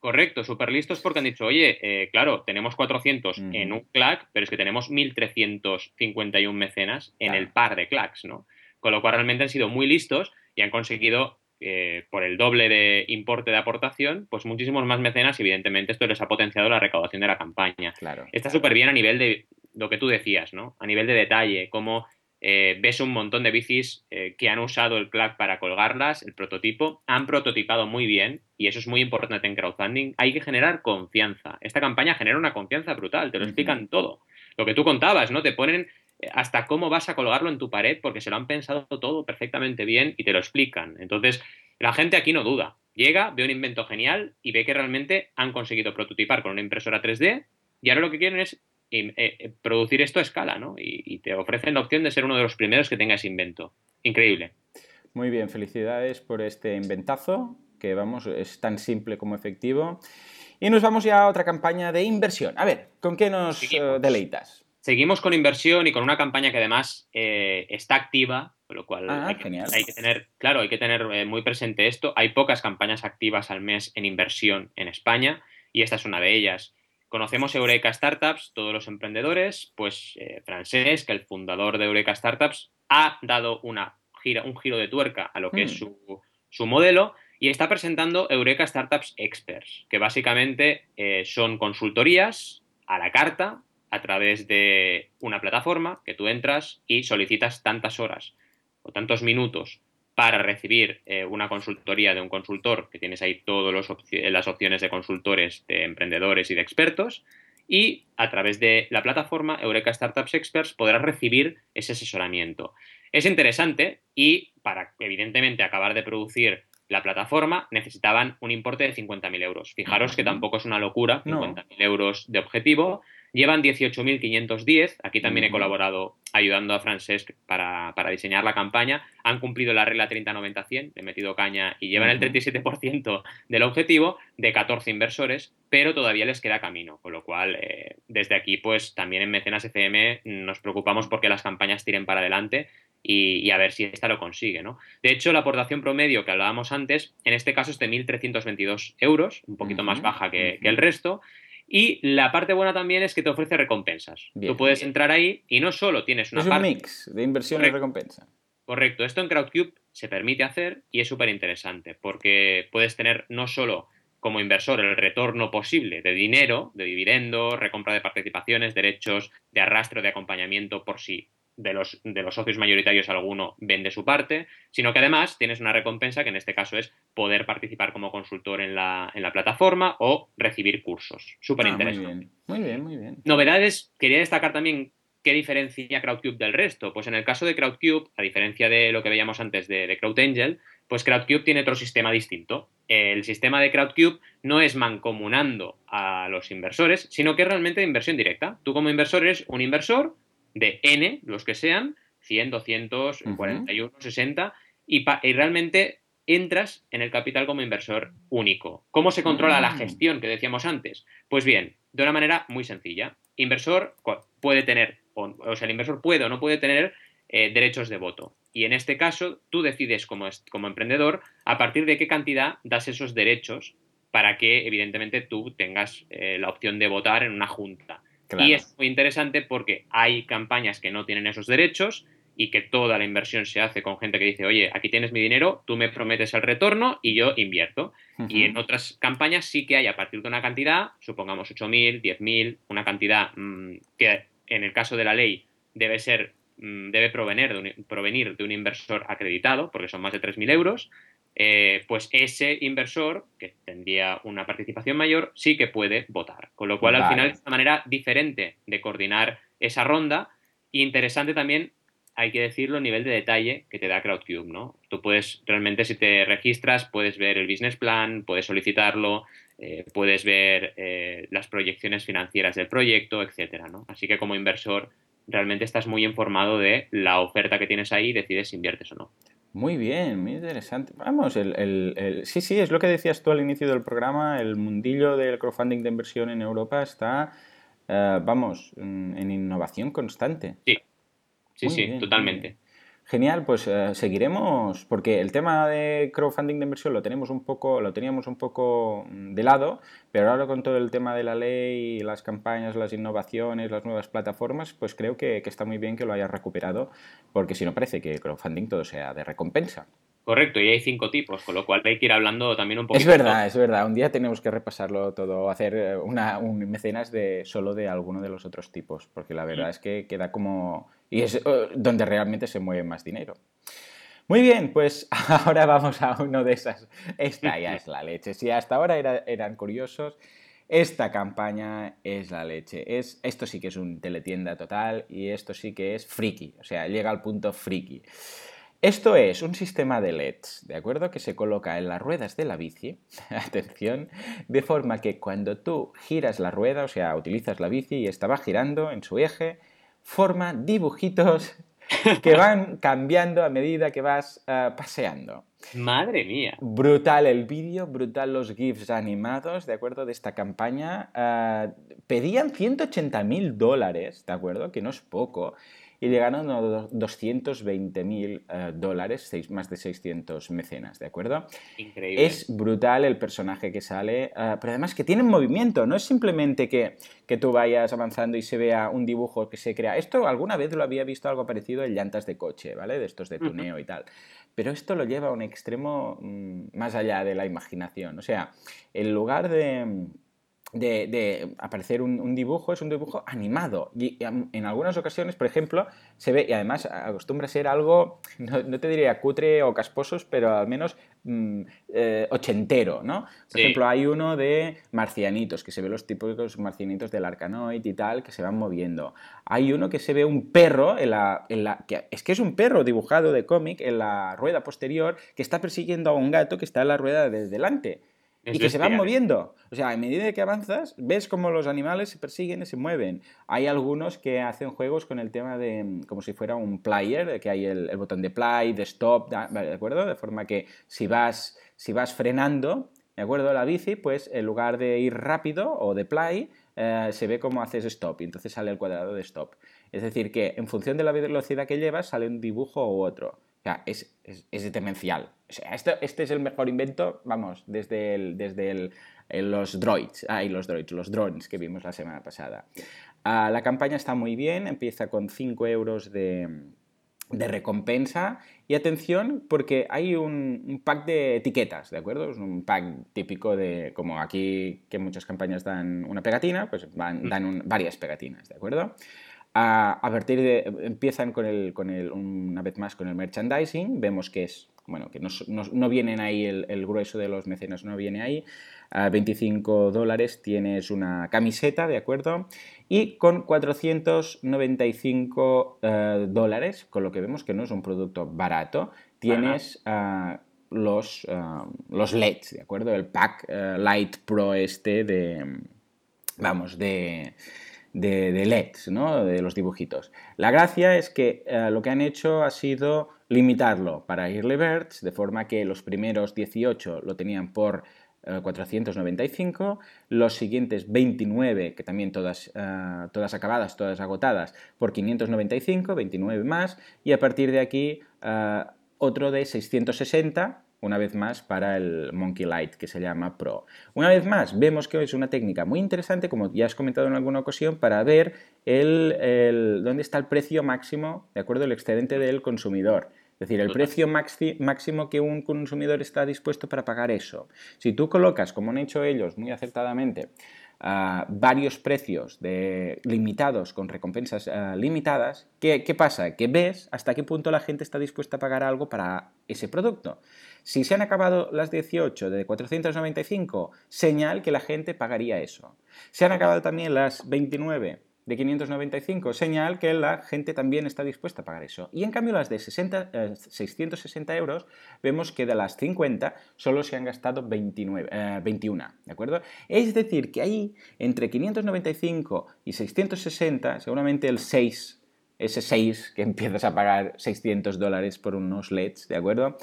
Speaker 2: Correcto, súper listos porque han dicho, oye, eh, claro, tenemos 400 en un clack, pero es que tenemos 1351 mecenas en el par de clacks, ¿no? Con lo cual realmente han sido muy listos y han conseguido, eh, por el doble de importe de aportación, pues muchísimos más mecenas y evidentemente esto les ha potenciado la recaudación de la campaña.
Speaker 1: Claro.
Speaker 2: Está súper bien a nivel de, lo que tú decías, ¿no? A nivel de detalle, cómo eh, ves un montón de bicis eh, que han usado el plug para colgarlas, el prototipo, han prototipado muy bien y eso es muy importante en crowdfunding. Hay que generar confianza. Esta campaña genera una confianza brutal, te lo explican todo. Lo que tú contabas, ¿no? Te ponen eh, hasta cómo vas a colgarlo en tu pared porque se lo han pensado todo perfectamente bien y te lo explican. Entonces, la gente aquí no duda. Llega, ve un invento genial y ve que realmente han conseguido prototipar con una impresora 3D y ahora lo que quieren es eh, eh, producir esto a escala, ¿no? Y, te ofrecen la opción de ser uno de los primeros que tenga ese invento. Increíble.
Speaker 1: Muy bien, felicidades por este inventazo, que vamos, es tan simple como efectivo. Y nos vamos ya a otra campaña de inversión. A ver, ¿con qué nos eh, deleitas?
Speaker 2: Seguimos con inversión y con una campaña que además está activa, con lo cual
Speaker 1: ah,
Speaker 2: hay,
Speaker 1: que,
Speaker 2: hay, que, tener, claro, hay que tener muy presente esto. Hay pocas campañas activas al mes en inversión en España y esta es una de ellas. Conocemos Eureka Startups, todos los emprendedores, pues eh, Francés, que el fundador de Eureka Startups, ha dado una gira, un giro de tuerca a lo que es mm. su, modelo y está presentando Eureka Startups Experts, que básicamente eh, son consultorías a la carta a través de una plataforma que tú entras y solicitas tantas horas o tantos minutos para recibir eh, una consultoría de un consultor, que tienes ahí todas las opciones de consultores, de emprendedores y de expertos, y a través de la plataforma Eureka Startups Experts podrás recibir ese asesoramiento. Es interesante y para, evidentemente, acabar de producir la plataforma necesitaban un importe de 50.000 euros. Fijaros que tampoco es una locura, 50.000 euros de objetivo, Llevan 18.510. Aquí también he colaborado ayudando a Francesc para, diseñar la campaña. Han cumplido la regla 30-90-100, he metido caña y llevan el 37% del objetivo de 14 inversores, pero todavía les queda camino. Con lo cual, eh, desde aquí, pues también en Mecenas FM nos preocupamos porque las campañas tiren para adelante y, a ver si esta lo consigue. ¿no? De hecho, la aportación promedio que hablábamos antes, en este caso es de 1.322 euros, un poquito más baja que, que el resto. Y la parte buena también es que te ofrece recompensas. Tú puedes entrar ahí y no solo tienes una
Speaker 1: es un mix de inversión y recompensa.
Speaker 2: Correcto. Esto en Crowdcube se permite hacer y es súper interesante porque puedes tener no solo como inversor el retorno posible de dinero, de dividendo, recompra de participaciones, derechos de arrastre de acompañamiento por si de los, de los socios mayoritarios alguno vende su parte, sino que además tienes una recompensa que en este caso es poder participar como consultor en la, en la plataforma o recibir cursos. Súper ah, interesante.
Speaker 1: muy, bien, muy bien,
Speaker 2: Novedades, quería destacar también qué diferencia Crowdcube del resto. Pues en el caso de Crowdcube, a diferencia de lo que veíamos antes de, de CrowdAngel, pues Crowdcube tiene otro sistema distinto. El sistema de Crowdcube no es mancomunando a los inversores, sino que es realmente de inversión directa. Tú como inversor eres un inversor de N, los que sean, 100, 200, 41, 60, y, y, realmente entras en el capital como inversor único. ¿Cómo se controla la mm. gestión que decíamos antes? Pues bien, de una manera muy sencilla. Inversor puede tener, o, sea, el inversor puede o no puede tener eh, derechos de voto. Y en este caso, tú decides como, como emprendedor a partir de qué cantidad das esos derechos para que, evidentemente, tú tengas eh, la opción de votar en una junta. Y es muy interesante porque hay campañas que no tienen esos derechos y que toda la inversión se hace con gente que dice, oye, aquí tienes mi dinero, tú me prometes el retorno y yo invierto. Y en otras campañas sí que hay a partir de una cantidad, supongamos 8.000, 10.000, una cantidad mm, que en el caso de la ley debe ser mm, debe provenir de, un, provenir de un inversor acreditado, porque son más de 3.000 euros, eh, pues ese inversor, que tendría una participación mayor, sí que puede votar. Con lo cual, al final, es una manera diferente de coordinar esa ronda. interesante también, hay que decirlo, el nivel de detalle que te da CrowdCube, ¿no? Tú puedes, realmente, si te registras, puedes ver el business plan, puedes solicitarlo, eh, puedes ver eh, las proyecciones financieras del proyecto, etcétera, ¿no? Así que como inversor, realmente estás muy informado de la oferta que tienes ahí y decides si inviertes o no.
Speaker 1: Muy bien, muy interesante. Vamos, el, sí, sí, es lo que decías tú al inicio del programa, el mundillo del crowdfunding de inversión en Europa está, eh, vamos, en innovación constante.
Speaker 2: Sí, sí, sí, totalmente.
Speaker 1: Genial, pues eh, seguiremos, porque el tema de crowdfunding de inversión lo tenemos un poco, lo teníamos un poco mm, de lado, pero ahora con todo el tema de la ley, las campañas, las innovaciones, las nuevas plataformas, pues creo que, que está muy bien que lo hayas recuperado, porque si no parece que el crowdfunding todo sea de recompensa.
Speaker 2: Correcto, y hay cinco tipos, con lo cual hay que ir hablando también un poco.
Speaker 1: Es verdad, es verdad. Un día tenemos que repasarlo todo, hacer eh, una, un mecenas de solo de alguno de los otros tipos, porque la verdad es que queda como... Y es eh, donde realmente se mueve más dinero. Muy bien, pues ahora vamos a uno de esas. Esta ya es la leche. Si hasta ahora eran curiosos, esta campaña es la leche. Es, esto sí que es un teletienda total y esto sí que es friki. O sea, llega al punto friki. Esto es un sistema de LEDs, ¿de acuerdo? Que se coloca en las ruedas de la bici, atención, de forma que cuando tú giras la rueda, o sea, utilizas la bici y estaba girando en su eje, forma dibujitos que van cambiando a medida que vas eh, paseando.
Speaker 2: Madre mía.
Speaker 1: Brutal el vídeo, brutal los GIFs animados, ¿de acuerdo? De esta campaña. Eh, pedían 180 mil dólares, ¿de acuerdo? Que no es poco y llegaron a 220 mil eh, dólares, más de 600 mecenas, ¿de acuerdo?
Speaker 2: Increíble.
Speaker 1: Es brutal el personaje que sale, eh, pero además que tiene movimiento, no es simplemente que, que, tú vayas avanzando y se vea un dibujo que se crea. Esto alguna vez lo había visto algo parecido en llantas de coche, ¿vale? De estos de tuneo y tal. Pero esto lo lleva a un extremo mm, más allá de la imaginación. O sea, en lugar de de, aparecer un, dibujo, es un dibujo animado. Y en algunas ocasiones, por ejemplo, se ve, y además acostumbra a ser algo, no, te diría cutre o casposos, pero al menos mm, eh, ochentero, ¿no? Por ejemplo, hay uno de marcianitos, que se ve los típicos marcianitos del arcanoid y tal, que se van moviendo. Hay uno que se ve un perro, en la, en la que es que es un perro dibujado de cómic en la rueda posterior, que está persiguiendo a un gato que está en la rueda de delante y que se van moviendo. O sea, a medida que avanzas, ves cómo los animales se persiguen y se mueven. Hay algunos que hacen juegos con el tema de mm, como si fuera un player, que hay el, botón de play, de stop, ¿de acuerdo? De forma que si vas, si vas frenando, ¿de acuerdo? La bici, pues en lugar de ir rápido o de play, eh, se ve cómo haces stop y entonces sale el cuadrado de stop. Es decir, que en función de la velocidad que llevas, sale un dibujo u otro. O sea, es, es, demencial. O sea, este es el mejor invento, vamos, desde, el, desde el, los droids, ah, los droids, los drones que vimos la semana pasada. Ah, la campaña está muy bien, empieza con 5 euros de, de recompensa y atención porque hay un, pack de etiquetas, ¿de acuerdo? Es un pack típico de, como aquí que muchas campañas dan una pegatina, pues van, dan varias pegatinas, ¿de acuerdo? A, partir de, empiezan con el, con el, una vez más con el merchandising, vemos que es, bueno, que no, no, vienen ahí el, grueso de los mecenas, no viene ahí. A 25 dólares tienes una camiseta, ¿de acuerdo? Y con 495 eh, dólares, con lo que vemos que no es un producto barato, tienes ah, los, ah, los LEDs, ¿de acuerdo? El pack eh, Light Pro este de, vamos, de de, LEDs, ¿no? de los dibujitos. La gracia es que eh, lo que han hecho ha sido limitarlo para Early Birds, de forma que los primeros 18 lo tenían por 495, los siguientes 29, que también todas, todas acabadas, todas agotadas, por 595, 29 más, y a partir de aquí otro de 660 una vez más para el Monkey Light que se llama Pro. Una vez más, vemos que es una técnica muy interesante, como ya has comentado en alguna ocasión, para ver el, dónde está el precio máximo, de acuerdo, el excedente del consumidor. Es decir, el precio máximo que un consumidor está dispuesto para pagar eso. Si tú colocas, como han hecho ellos muy acertadamente, varios precios de, limitados con recompensas eh, limitadas, ¿qué, ¿qué, pasa? Que ves hasta qué punto la gente está dispuesta a pagar algo para ese producto. Si se han acabado las 18 de 495, señal que la gente pagaría eso. Se han acabado también las 29 de 595, señal que la gente también está dispuesta a pagar eso. Y en cambio las de 60, 660 eh, euros, vemos que de las 50 solo se han gastado 29, 21, eh, ¿de acuerdo? Es decir, que ahí entre 595 y 660, seguramente el 6, ese 6 que empiezas a pagar 600 dólares por unos LEDs, ¿de acuerdo?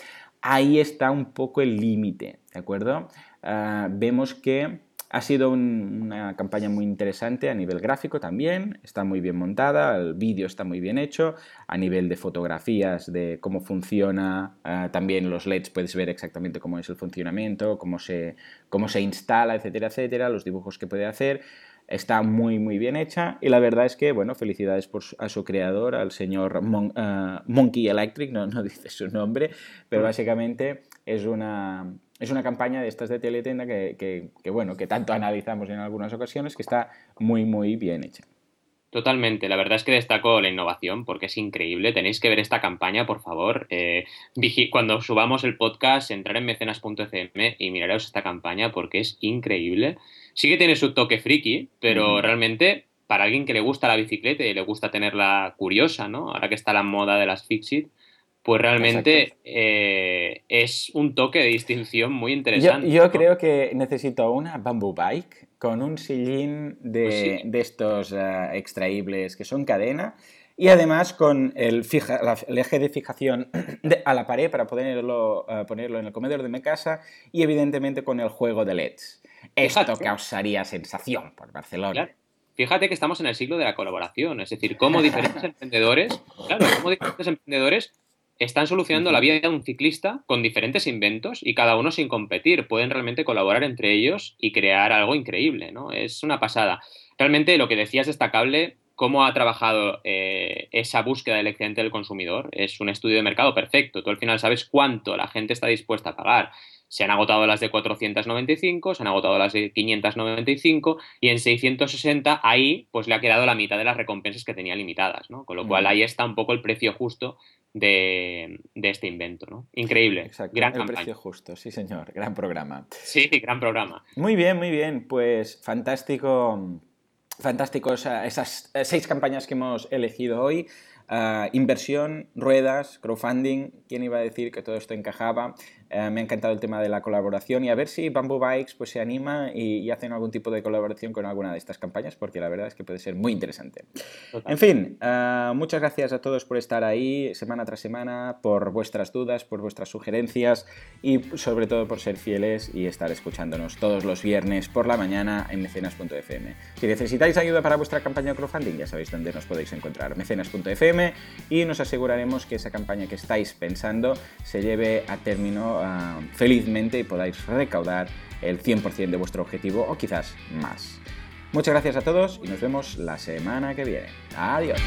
Speaker 1: Ahí está un poco el límite, ¿de acuerdo? Ah, vemos que ha sido una campaña muy interesante a nivel gráfico también, está muy bien montada, el vídeo está muy bien hecho, a nivel de fotografías, de cómo funciona, ah, también los LEDs puedes ver exactamente cómo es el funcionamiento, cómo se, cómo se instala, etcétera, etcétera, los dibujos que puede hacer. Está muy, muy bien hecha y la verdad es que, bueno, felicidades por a su creador, al señor ah, Monkey Electric, no, no dice su nombre, pero básicamente es una, es una campaña de estas de teletenda que, bueno, que tanto analizamos en algunas ocasiones, que está muy, muy bien hecha.
Speaker 2: Totalmente, la verdad es que destaco la innovación porque es increíble. Tenéis que ver esta campaña, por favor. Eh, cuando subamos el podcast, entrar en mecenas.fm y miraros esta campaña porque es increíble. Sí que tiene su toque friki, pero realmente para alguien que le gusta la bicicleta y le gusta tenerla curiosa, ¿no? Ahora que está la moda de las Fixit, pues realmente eh, es un toque de distinción muy interesante.
Speaker 1: Yo, creo que necesito una Bamboo Bike con un sillín de, pues estos eh, extraíbles que son cadena y además con el, eje de fijación a la pared para ponerlo, eh, ponerlo en el comedor de mi casa y evidentemente con el juego de LEDs. Esto causaría sensación por Barcelona.
Speaker 2: Fíjate que estamos en el siglo de la colaboración, es decir, cómo diferentes emprendedores, claro, cómo diferentes emprendedores están solucionando la vida de un ciclista con diferentes inventos y cada uno sin competir. Pueden realmente colaborar entre ellos y crear algo increíble, ¿no? Es una pasada. Realmente lo que decías destacable, cómo ha trabajado eh, esa búsqueda del excedente del consumidor, es un estudio de mercado perfecto. Tú al final sabes cuánto la gente está dispuesta a pagar. Se han agotado las de 495, se han agotado las de 595 y en 660 ahí pues le ha quedado la mitad de las recompensas que tenía limitadas, ¿no? Con lo cual ahí está un poco el precio justo de, este invento, ¿no? Increíble.
Speaker 1: Exacto. Gran el precio justo, sí señor, gran programa.
Speaker 2: Sí, gran programa.
Speaker 1: Muy bien, muy bien, pues fantástico, fantástico esas seis campañas que hemos elegido hoy. Ah, inversión, ruedas, crowdfunding, ¿quién iba a decir que todo esto encajaba? Eh, me ha encantado el tema de la colaboración y a ver si Bamboo Bikes pues, se anima y, hacen algún tipo de colaboración con alguna de estas campañas, porque la verdad es que puede ser muy interesante. En fin, eh, muchas gracias a todos por estar ahí semana tras semana, por vuestras dudas, por vuestras sugerencias y sobre todo por ser fieles y estar escuchándonos todos los viernes por la mañana en mecenas.fm. Si necesitáis ayuda para vuestra campaña de crowdfunding, ya sabéis dónde nos podéis encontrar, mecenas.fm y nos aseguraremos que esa campaña que estáis pensando se lleve a término Ah, felizmente podáis recaudar el 100% de vuestro objetivo o quizás más. Muchas gracias a todos y nos vemos la semana que viene. Adiós.